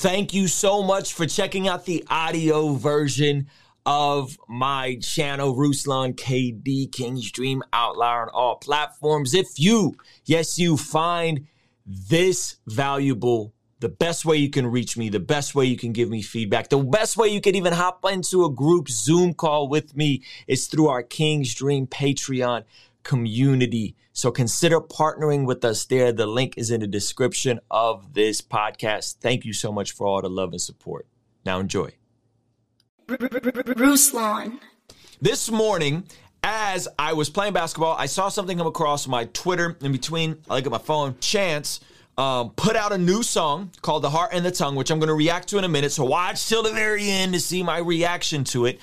Thank you so much for checking out the audio version of my channel, Ruslan KD King's Dream Outlier on all platforms. If you, yes, you find this valuable, the best way you can reach me, the best way you can give me feedback, the best way you can even hop into a group Zoom call with me is through our King's Dream Patreon community. So consider partnering with us there. The link is in the description of this podcast. Thank you so much for all the love and support. Now enjoy. Ruslan. This morning, as I was playing basketball, I saw something come across my Twitter in between. I look at my phone. Chance um, put out a new song called The Heart and the Tongue, which I'm going to react to in a minute. So watch till the very end to see my reaction to it.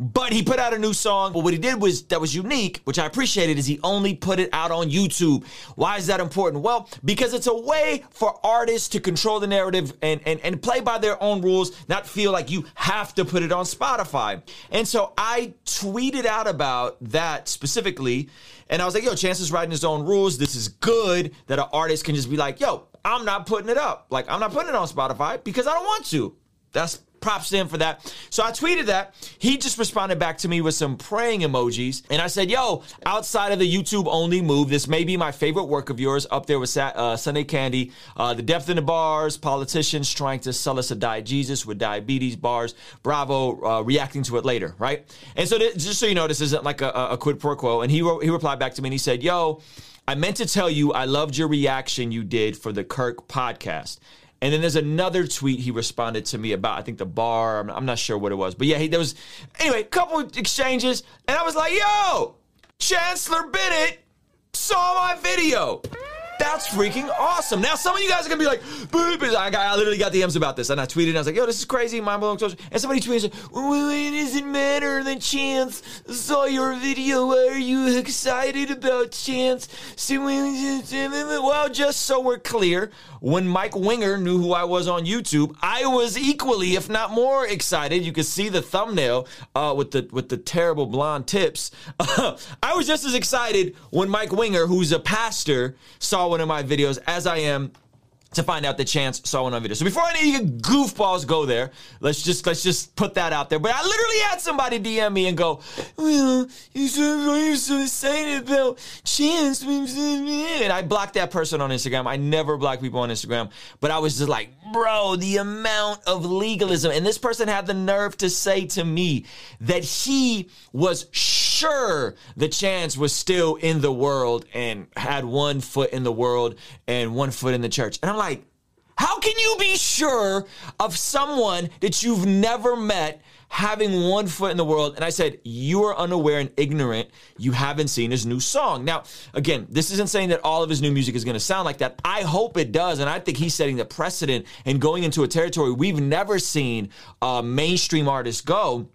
But he put out a new song. But what he did was that was unique, which I appreciated, is he only put it out on YouTube. Why is that important? Well, because it's a way for artists to control the narrative and, and, and play by their own rules, not feel like you have to put it on Spotify. And so I tweeted out about that specifically. And I was like, yo, Chance is writing his own rules. This is good that an artist can just be like, yo, I'm not putting it up. Like, I'm not putting it on Spotify because I don't want to. That's props to him for that. So I tweeted that. He just responded back to me with some praying emojis. And I said, yo, outside of the YouTube only move, this may be my favorite work of yours up there with uh, Sunday Candy. Uh, the depth in the bars, politicians trying to sell us a diet Jesus with diabetes bars. Bravo, uh, reacting to it later, right? And so th- just so you know, this isn't like a, a quid pro quo. And he, wrote, he replied back to me and he said, yo, I meant to tell you I loved your reaction you did for the Kirk podcast. And then there's another tweet he responded to me about, I think the bar, I'm, I'm not sure what it was. But yeah, he, there was, anyway, a couple exchanges. And I was like, yo, Chancellor Bennett saw my video. That's freaking awesome. Now, some of you guys are gonna be like, I, got, I literally got DMs about this, and I tweeted, and I was like, yo, this is crazy, mind blowing. And somebody tweeted, well, it doesn't matter that Chance saw your video. Are you excited about Chance? Well, just so we're clear, when Mike Winger knew who I was on YouTube, I was equally, if not more, excited. You can see the thumbnail uh, with the with the terrible blonde tips. I was just as excited when Mike Winger, who's a pastor, saw one of my videos as I am to find out the chance saw one on video. So before any of you goofballs go there, let's just let's just put that out there. But I literally had somebody DM me and go, "Well, you're so excited about chance," and I blocked that person on Instagram. I never block people on Instagram, but I was just like, "Bro, the amount of legalism." And this person had the nerve to say to me that he was sure the chance was still in the world and had one foot in the world and one foot in the church. And I'm like, how can you be sure of someone that you've never met having one foot in the world? And I said, you are unaware and ignorant. You haven't seen his new song. Now, again, this isn't saying that all of his new music is going to sound like that. I hope it does. And I think he's setting the precedent and going into a territory we've never seen uh, mainstream artists go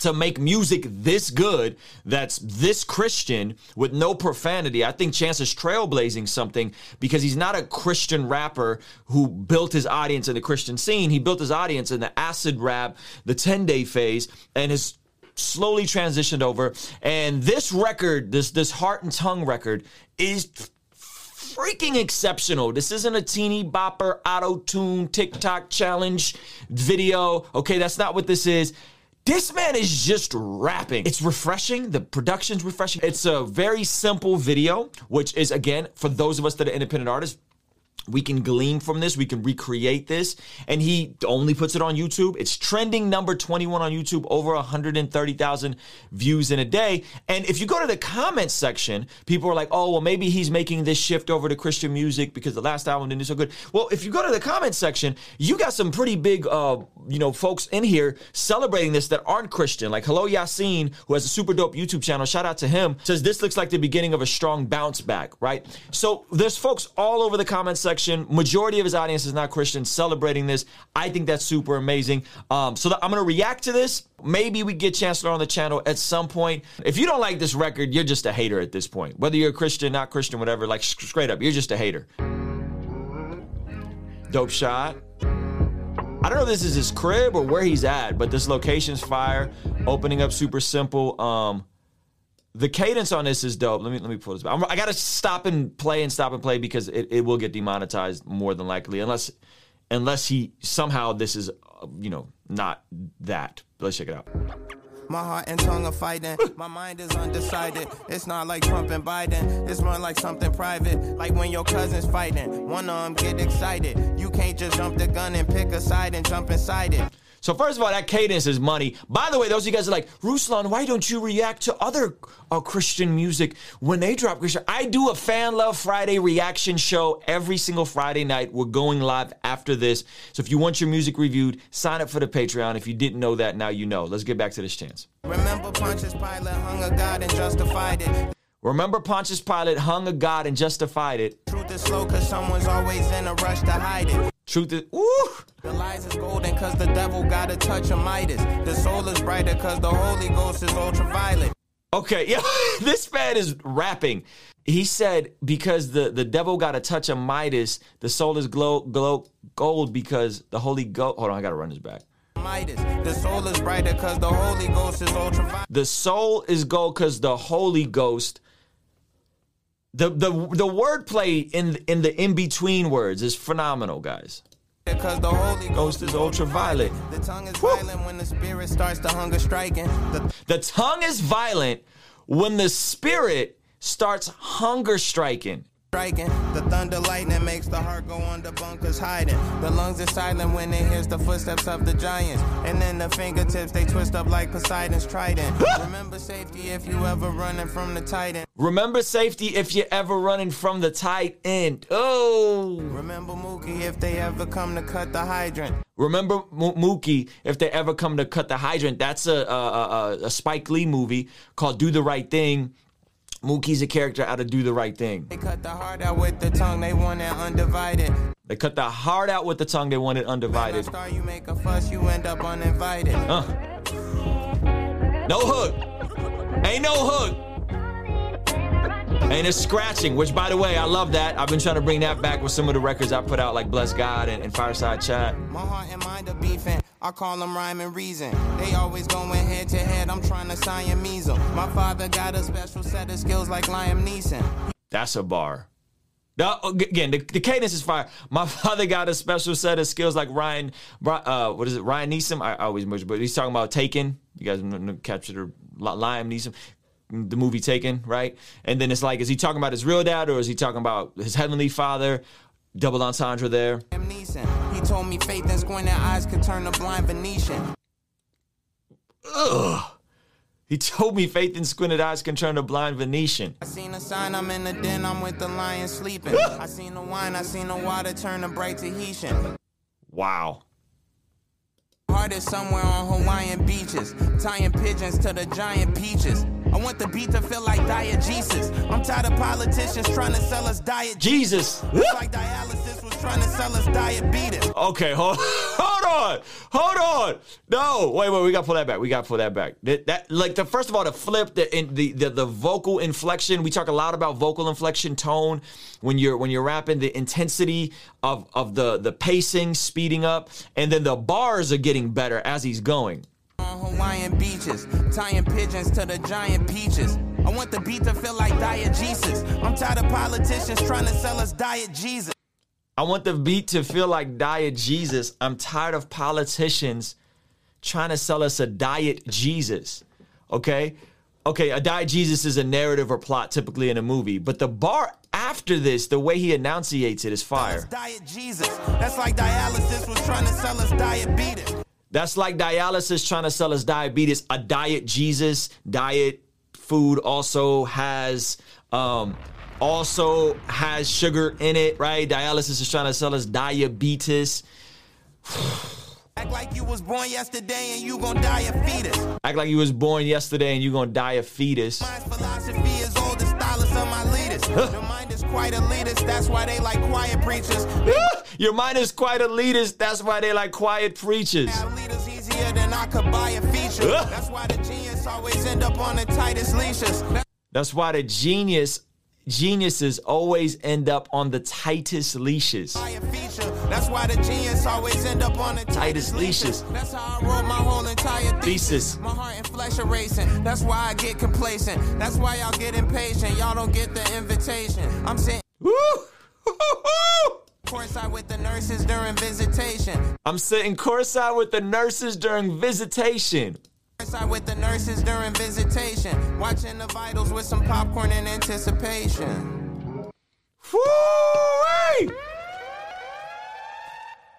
to make music this good that's this Christian with no profanity. I think Chance is trailblazing something because he's not a Christian rapper who built his audience in the Christian scene. He built his audience in the acid rap, the 10 day phase, and has slowly transitioned over. And this record, this this heart and tongue record, is freaking exceptional. This isn't a teeny bopper auto tune TikTok challenge video. Okay, that's not what this is. This man is just rapping. It's refreshing. The production's refreshing. It's a very simple video, which is, again, for those of us that are independent artists, we can glean from this. We can recreate this. And he only puts it on YouTube. It's trending number 21 on YouTube, over 130,000 views in a day. And if you go to the comments section, people are like, oh, well, maybe he's making this shift over to Christian music because the last album didn't do so good. Well, if you go to the comments section, you got some pretty big, uh, you know, folks in here celebrating this that aren't Christian. Like Hello Yasin, who has a super dope YouTube channel. Shout out to him. Says this looks like the beginning of a strong bounce back, right? So there's folks all over the comments section Majority of his audience is not Christian, celebrating this. I think that's super amazing. Um, so I'm to react to this. Maybe we get Chancellor on the channel at some point. If you don't like this record, you're just a hater at this point. Whether you're a Christian, not Christian, whatever, like straight up, you're just a hater. Dope shot. I don't know if this is his crib or where he's at, but this location's fire. Opening up super simple. Um, the cadence on this is dope. Let me let me pull this back. I'm, i got to stop and play and stop and play because it, it will get demonetized more than likely, unless unless he somehow this is, uh, you know, not that. Let's check it out. My heart and tongue are fighting. My mind is undecided. It's not like Trump and Biden. It's run like something private. Like when your cousin's fighting. One of them get excited. You can't just jump the gun and pick a side and jump inside it. So first of all, that cadence is money. By the way, those of you guys are like, Ruslan, why don't you react to other uh, Christian music when they drop Christian? I do a Fan Love Friday reaction show every single Friday night. We're going live after this. So if you want your music reviewed, sign up for the Patreon. If you didn't know that, now you know. Let's get back to this chance. Remember Pontius Pilate hung a God and justified it. Remember Pontius Pilate hung a God and justified it. Truth is slow cause someone's always in a rush to hide it. Truth is, ooh. The lies is golden cause the devil got a touch of Midas. The soul is brighter cause the Holy Ghost is ultraviolet. Okay, yeah, this man is rapping. He said because the, the devil got a touch of Midas, the soul is glow, glow gold because the Holy Ghost. Hold on, I gotta run this back. Midas. The soul is brighter cause the Holy Ghost is ultraviolet. The soul is gold because the Holy Ghost. The the the wordplay in in the in between words is phenomenal, guys. Cause the Holy Ghost is ultraviolet. The tongue is violent when the spirit starts to hunger striking. The The tongue is violent when the spirit starts hunger striking. Striking. The thunder lightning makes the heart go under bunkers hiding. The lungs are silent when it hears the footsteps of the giants. And then the fingertips they twist up like Poseidon's trident. Remember safety if you ever running from the titan. Remember safety if you're ever running from the tight end. Oh. Remember Mookie if they ever come to cut the hydrant. Remember M- Mookie if they ever come to cut the hydrant. That's a, a, a, a Spike Lee movie called Do the Right Thing. Mookie's a character out of Do the Right Thing. They cut the heart out with the tongue, they want it undivided. They cut the heart out with the tongue. They want it undivided. Star, you make a fuss, you end up uninvited. Uh. No hook. Ain't no hook. And it's scratching, which by the way, I love that. I've been trying to bring that back with some of the records I put out, like Bless God and, and Fireside Chat. My heart and mind are beefing. I call them rhyme and reason. They always going head to head. I'm trying to Siamese them. My father got a special set of skills like Liam Neeson. That's a bar. Now, again, the, the cadence is fire. My father got a special set of skills like Ryan, uh, what is it, Ryan Neeson? I, I always much, but he's talking about Taken. You guys captured her, Liam Neeson, the movie Taken, right? And then it's like, is he talking about his real dad or is he talking about his heavenly father? Double entendre there. He told me faith and squinting eyes could turn a blind Venetian. Ugh. He told me faith and squinted eyes can turn a blind Venetian. I seen a sign, I'm in the den, I'm with the lion sleeping. I seen the wine, I seen the water turn a bright Tahitian. Wow. Heart is somewhere on Hawaiian beaches, tying pigeons to the giant peaches. I want the beat to feel like diegesis. I'm tired of politicians trying to sell us diet. Jesus. Like dialysis was trying to sell us diabetes. Okay, hold, hold on, hold on. No, wait, wait, we gotta pull that back. We gotta pull that back. That, that like the first of all, the flip, the, in, the the the vocal inflection. We talk a lot about vocal inflection, tone when you're when you're rapping, the intensity of of the the pacing speeding up, and then the bars are getting better as he's going. On Hawaiian beaches, tying pigeons to the giant peaches. I want the beat to feel like diegesis. I'm tired of politicians trying to sell us diet Jesus. I want the beat to feel like diegesis. I'm tired of politicians trying to sell us a Diet Jesus. Okay? Okay, a diegesis is a narrative or plot typically in a movie, but the bar after this, the way he enunciates it is fire. Diet Jesus. That's like dialysis was trying to sell us diabetes. That's like dialysis trying to sell us diabetes. A Diet Jesus diet food also has um, also has sugar in it, right? Dialysis is trying to sell us diabetes. Act like you was born yesterday and you gonna die a fetus. Act like you was born yesterday and you gonna die a fetus. My philosophy is old, the stylist of my leaders. Your mind is quite elitist, that's why they like quiet preachers. Your mind is quite elitist, that's why they like quiet preachers. Leaders easier than I could buy a feature. That's why the genius always end up on the tightest leashes. That's why the genius geniuses always end up on the tightest leashes. Buy a feature. That's why the genius always end up on the Tightest leashes. That's how I wrote my whole entire thesis. Thesis. My heart and flesh are racing. That's why I get complacent. That's why y'all get impatient. Y'all don't get the invitation. I'm saying. Woo! Courtside with the nurses during visitation. I'm sitting courtside with the nurses during visitation. Courtside with the nurses during visitation. Watching the vitals with some popcorn in anticipation. Woo!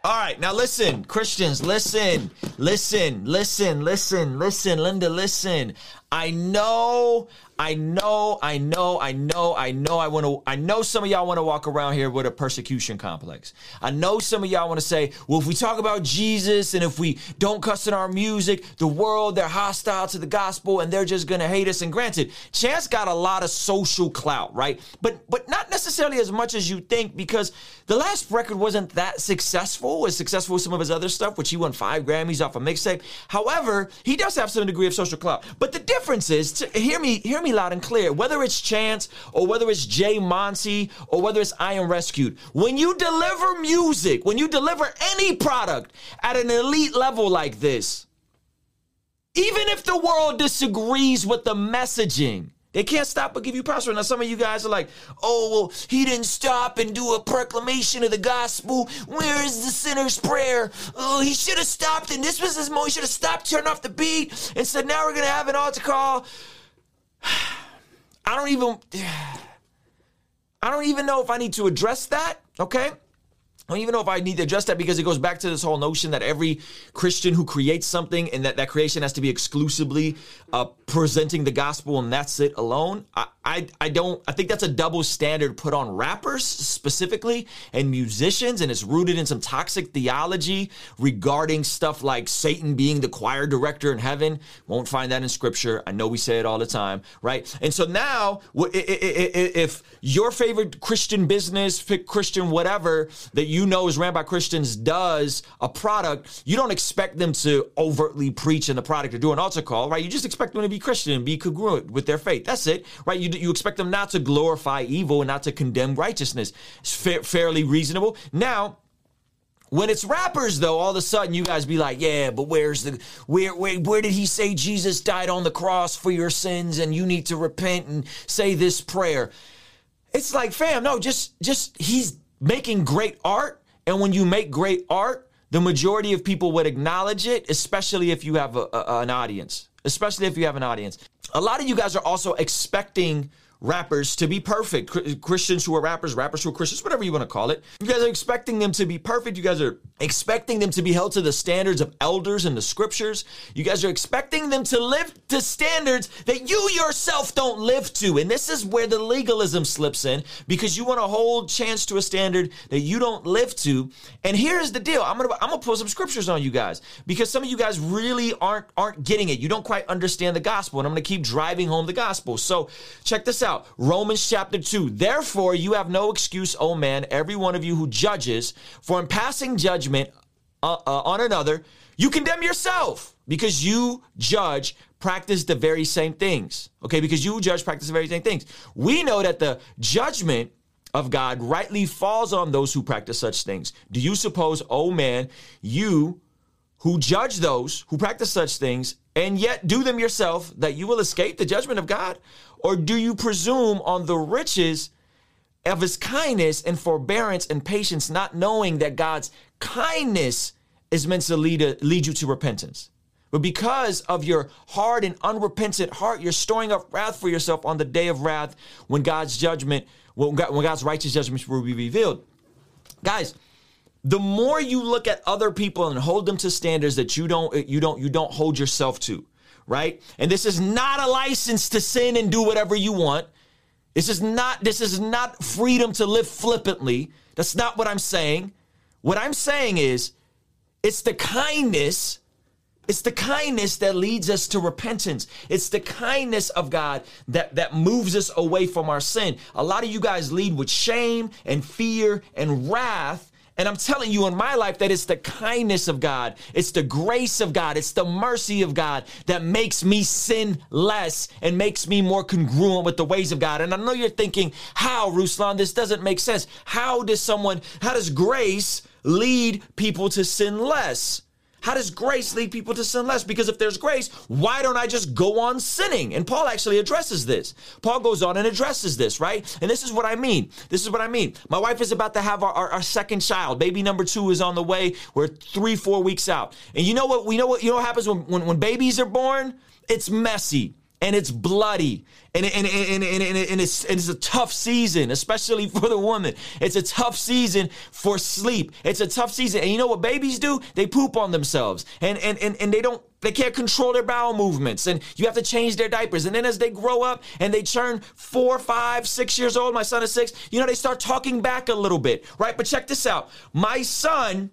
All right, now listen, Christians, listen, listen, listen, listen, listen, Linda, listen. I know, I know, I know, I know, I know I want to I know some of y'all want to walk around here with a persecution complex. I know some of y'all want to say, well, if we talk about Jesus and if we don't cuss in our music, the world, they're hostile to the gospel and they're just gonna hate us. And granted, Chance got a lot of social clout, right? But but not necessarily as much as you think, because the last record wasn't that successful, as successful as some of his other stuff, which he won five Grammys off a mixtape. However, he does have some degree of social clout. But the difference is, to, hear me, hear me loud and clear. Whether it's Chance or whether it's Jay Monty or whether it's I Am Rescued, when you deliver music, when you deliver any product at an elite level like this, even if the world disagrees with the messaging, they can't stop but give you props. Now, some of you guys are like, oh, well, he didn't stop and do a proclamation of the gospel. Where is the sinner's prayer? Oh, he should have stopped, and this was his moment. He should have stopped, turned off the beat, and said, now we're going to have an altar call. I don't even. I don't even know if I need to address that, okay? I don't even know if I need to address that because it goes back to this whole notion that every Christian who creates something and that that creation has to be exclusively uh, presenting the gospel and that's it alone. I, I, I don't, I think that's a double standard put on rappers specifically and musicians, and it's rooted in some toxic theology regarding stuff like Satan being the choir director in heaven. Won't find that in scripture. I know we say it all the time, right? And so now, if your favorite Christian business, Christian whatever that you you know is ran by Christians does a product, you don't expect them to overtly preach in the product or do an altar call, right? You just expect them to be Christian and be congruent with their faith. That's it, right? You, you expect them not to glorify evil and not to condemn righteousness. It's fa- fairly reasonable. Now, when it's rappers, though, all of a sudden you guys be like, "Yeah, but where's the where where where did he say Jesus died on the cross for your sins and you need to repent and say this prayer?" It's like, fam, no, just just he's making great art. And when you make great art, the majority of people would acknowledge it, especially if you have a, a, an audience. Especially if you have an audience. A lot of you guys are also expecting rappers to be perfect. Christians who are rappers, rappers who are Christians, whatever you want to call it. You guys are expecting them to be perfect. You guys are expecting them to be held to the standards of elders and the scriptures. You guys are expecting them to live to standards that you yourself don't live to. And this is where the legalism slips in because you want to hold chance to a standard that you don't live to. And here's the deal. I'm going to I'm going to pull some scriptures on you guys because some of you guys really aren't aren't getting it. You don't quite understand the gospel and I'm going to keep driving home the gospel. So, check this out out. Romans chapter 2. Therefore, you have no excuse, O man, every one of you who judges, for in passing judgment uh, uh, on another, you condemn yourself because you judge practice the very same things. Okay, because you judge practice the very same things. We know that the judgment of God rightly falls on those who practice such things. Do you suppose, oh man, you who judge those who practice such things and yet do them yourself, that you will escape the judgment of God? Or do you presume on the riches of his kindness and forbearance and patience, not knowing that God's kindness is meant to lead, lead you to repentance? But because of your hard and unrepentant heart, you're storing up wrath for yourself on the day of wrath when God's judgment, when, when God's righteous judgments will be revealed. Guys, the more you look at other people and hold them to standards that you don't you don't you don't hold yourself to right and this is not a license to sin and do whatever you want this is not this is not freedom to live flippantly that's not what i'm saying what i'm saying is it's the kindness it's the kindness that leads us to repentance. It's the kindness of God that, that moves us away from our sin. A lot of you guys lead with shame and fear and wrath and I'm telling you in my life that it's the kindness of God, it's the grace of God, it's the mercy of God that makes me sin less and makes me more congruent with the ways of God. And I know you're thinking, how, Ruslan, this doesn't make sense. How does someone, how does grace lead people to sin less? How does grace lead people to sin less? Because if there's grace, why don't I just go on sinning? And Paul actually addresses this. Paul goes on and addresses this, right? And this is what I mean. This is what I mean. My wife is about to have our, our, our second child. Baby number two is on the way. We're three, four weeks out. And you know what? We know what you know what happens when, when, when babies are born? It's messy and it's bloody and, and, and, and, and, it's, and it's a tough season, especially for the woman. It's a tough season for sleep. It's a tough season. And you know what babies do? They poop on themselves and, and, and, and they don't they can't control their bowel movements and you have to change their diapers. And then as they grow up and they turn four, five, six years old, my son is six, you know, they start talking back a little bit, right? But check this out. My son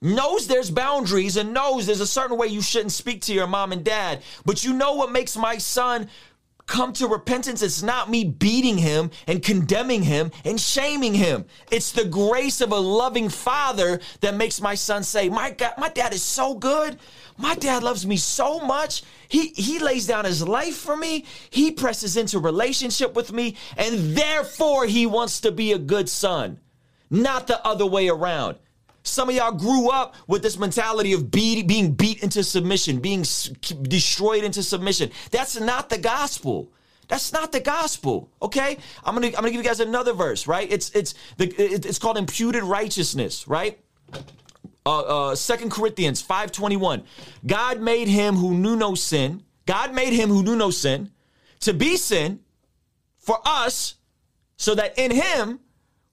knows there's boundaries and knows there's a certain way you shouldn't speak to your mom and dad. But you know what makes my son come to repentance? It's not me beating him and condemning him and shaming him. It's the grace of a loving father that makes my son say, "My God, my dad is so good. My dad loves me so much. He he lays down his life for me. He presses into relationship with me, and therefore he wants to be a good son." Not the other way around. Some of y'all grew up with this mentality of beat, being beat into submission, being s- destroyed into submission. That's not the gospel. That's not the gospel. Okay, I'm gonna I'm gonna give you guys another verse. Right? It's it's the it's called imputed righteousness. Right? Uh, uh, 2 Corinthians 5:21. God made him who knew no sin. God made him who knew no sin to be sin for us, so that in him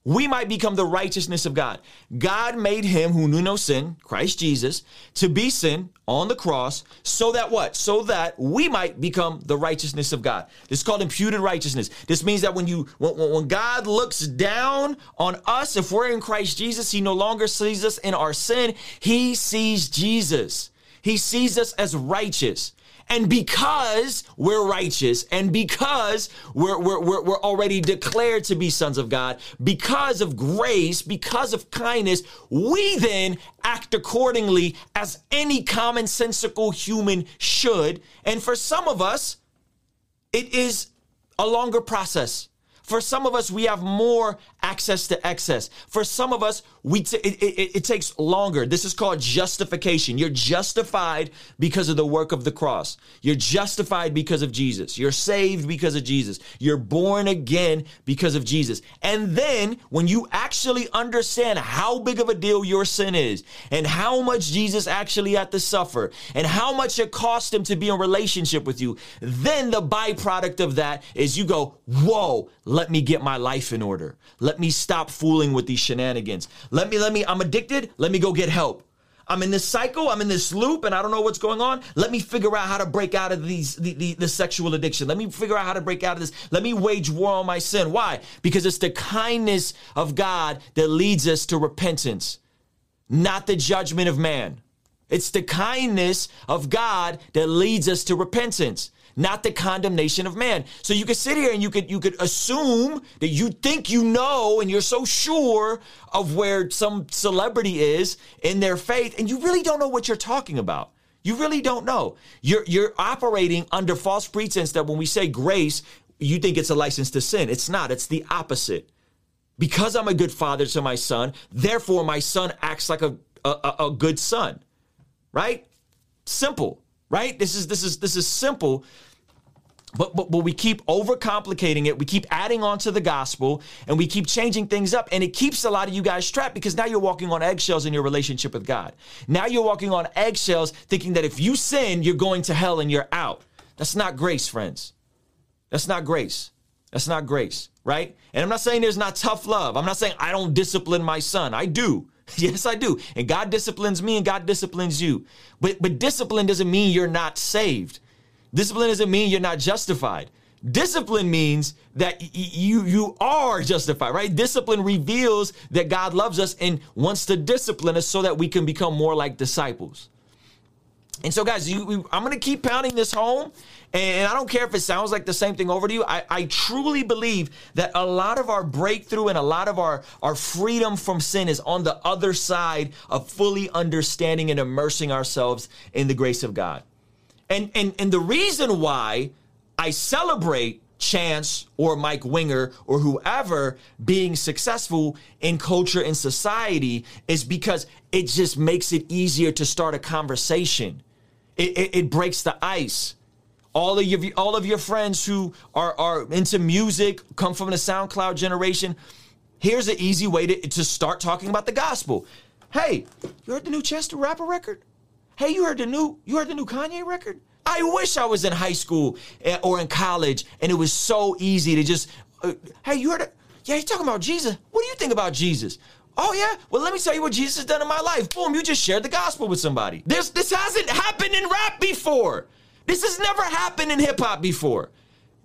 we might become the righteousness of God. God made him who knew no sin, Christ Jesus, to be sin on the cross, so that what? So that we might become the righteousness of God. This is called imputed righteousness. This means that when you when, when God looks down on us, if we're in Christ Jesus, he no longer sees us in our sin. He sees Jesus. He sees us as righteous. And because we're righteous and because we're, we're, we're, we're, already declared to be sons of God, because of grace, because of kindness, we then act accordingly as any commonsensical human should. And for some of us, it is a longer process. For some of us, we have more access to excess. For some of us, we t- it, it, it, takes longer. This is called justification. You're justified because of the work of the cross. You're justified because of Jesus. You're saved because of Jesus. You're born again because of Jesus. And then when you actually understand how big of a deal your sin is and how much Jesus actually had to suffer and how much it cost him to be in relationship with you, then the byproduct of that is you go, whoa, let me get my life in order. Let me stop fooling with these shenanigans. Let me, let me, I'm addicted. Let me go get help. I'm in this cycle, I'm in this loop, and I don't know what's going on. Let me figure out how to break out of these the, the, the, sexual addiction. Let me figure out how to break out of this. Let me wage war on my sin. Why? Because it's the kindness of God that leads us to repentance, not the judgment of man. It's the kindness of God that leads us to repentance not the condemnation of man. So you could sit here and you could you could assume that you think you know and you're so sure of where some celebrity is in their faith and you really don't know what you're talking about. You really don't know. You're you're operating under false pretense that when we say grace, you think it's a license to sin. It's not. It's the opposite. Because I'm a good father to my son, therefore my son acts like a, a, a good son. Right? Simple right? This is this is this is simple. But, but, but we keep overcomplicating it. We keep adding on to the gospel and we keep changing things up. And it keeps a lot of you guys trapped because now you're walking on eggshells in your relationship with God. Now you're walking on eggshells thinking that if you sin, you're going to hell and you're out. That's not grace, friends. That's not grace. That's not grace, right? And I'm not saying there's not tough love. I'm not saying I don't discipline my son. I do. Yes, I do. And God disciplines me and God disciplines you. But but discipline doesn't mean you're not saved. Discipline doesn't mean you're not justified. Discipline means that y- you you are justified, right? Discipline reveals that God loves us and wants to discipline us so that we can become more like disciples. And so, guys, you, I'm going to keep pounding this home. And I don't care if it sounds like the same thing over to you. I, I, truly believe that a lot of our breakthrough and a lot of our, our freedom from sin is on the other side of fully understanding and immersing ourselves in the grace of God. And, and, and the reason why I celebrate Chance or Mike Winger or whoever being successful in culture and society is because it just makes it easier to start a conversation. It, it, it breaks the ice. All of your all of your friends who are, are into music come from the SoundCloud generation. Here's an easy way to, to start talking about the gospel. Hey, you heard the new the Rapper record? Hey, you heard the new you heard the new Kanye record? I wish I was in high school eh, or in college and it was so easy to just, uh, hey, you heard it? Yeah, he's talking about Jesus. What do you think about Jesus? Oh yeah, well let me tell you what Jesus has done in my life. Boom, you just shared the gospel with somebody. This this hasn't happened in rap before. This has never happened in hip hop before.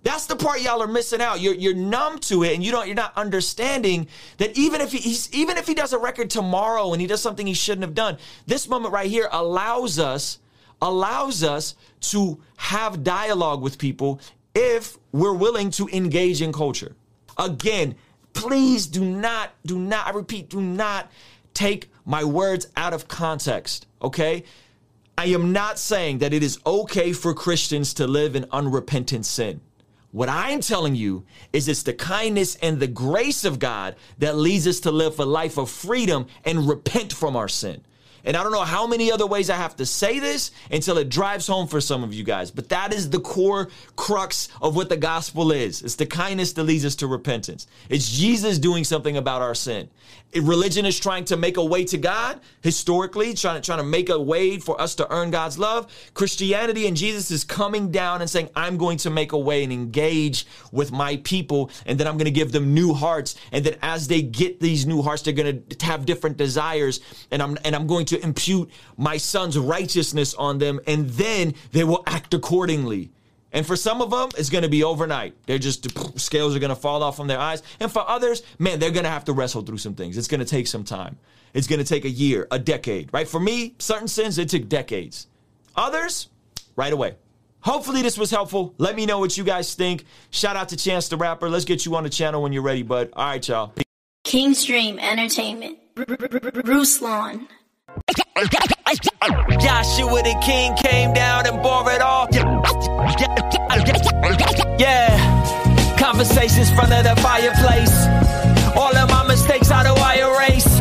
That's the part y'all are missing out. You're you're numb to it, and you don't you're not understanding that even if he, he's even if he does a record tomorrow and he does something he shouldn't have done, this moment right here allows us allows us to have dialogue with people if we're willing to engage in culture. Again, please do not, do not, I repeat, do not take my words out of context, okay? I am not saying that it is okay for Christians to live in unrepentant sin. What I'm telling you is it's the kindness and the grace of God that leads us to live a life of freedom and repent from our sin. And I don't know how many other ways I have to say this until it drives home for some of you guys. But that is the core crux of what the gospel is. It's the kindness that leads us to repentance. It's Jesus doing something about our sin. Religion is trying to make a way to God historically, trying to, trying to make a way for us to earn God's love. Christianity and Jesus is coming down and saying, I'm going to make a way and engage with my people, and then I'm going to give them new hearts. And then as they get these new hearts, they're going to have different desires, and I'm and I'm going to impute my son's righteousness on them, and then they will act accordingly. And for some of them, it's going to be overnight. They're just, scales are going to fall off from their eyes. And for others, man, they're going to have to wrestle through some things. It's going to take some time. It's going to take a year, a decade, right? For me, certain sins, it took decades. Others, right away. Hopefully, this was helpful. Let me know what you guys think. Shout out to Chance the Rapper. Let's get you on the channel when you're ready, bud. All right, y'all. King's Dream Entertainment. Ruslan. Joshua the king came down and bore it all. Yeah. Conversations front of the fireplace. All of my mistakes, how do I erase?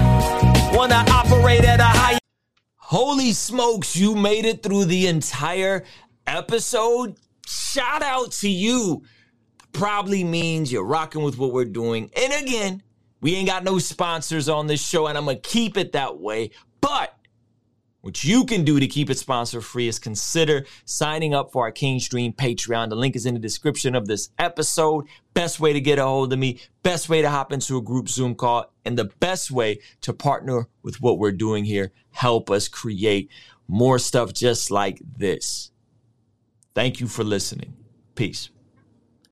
Wanna operate at a higher. Holy smokes, you made it through the entire episode. Shout out to you. Probably means you're rocking with what we're doing. And again, we ain't got no sponsors on this show, and I'm gonna keep it that way. But what you can do to keep it sponsor free is consider signing up for our King's Dream Patreon. The link is in the description of this episode. Best way to get a hold of me, best way to hop into a group Zoom call, and the best way to partner with what we're doing here. Help us create more stuff just like this. Thank you for listening. Peace.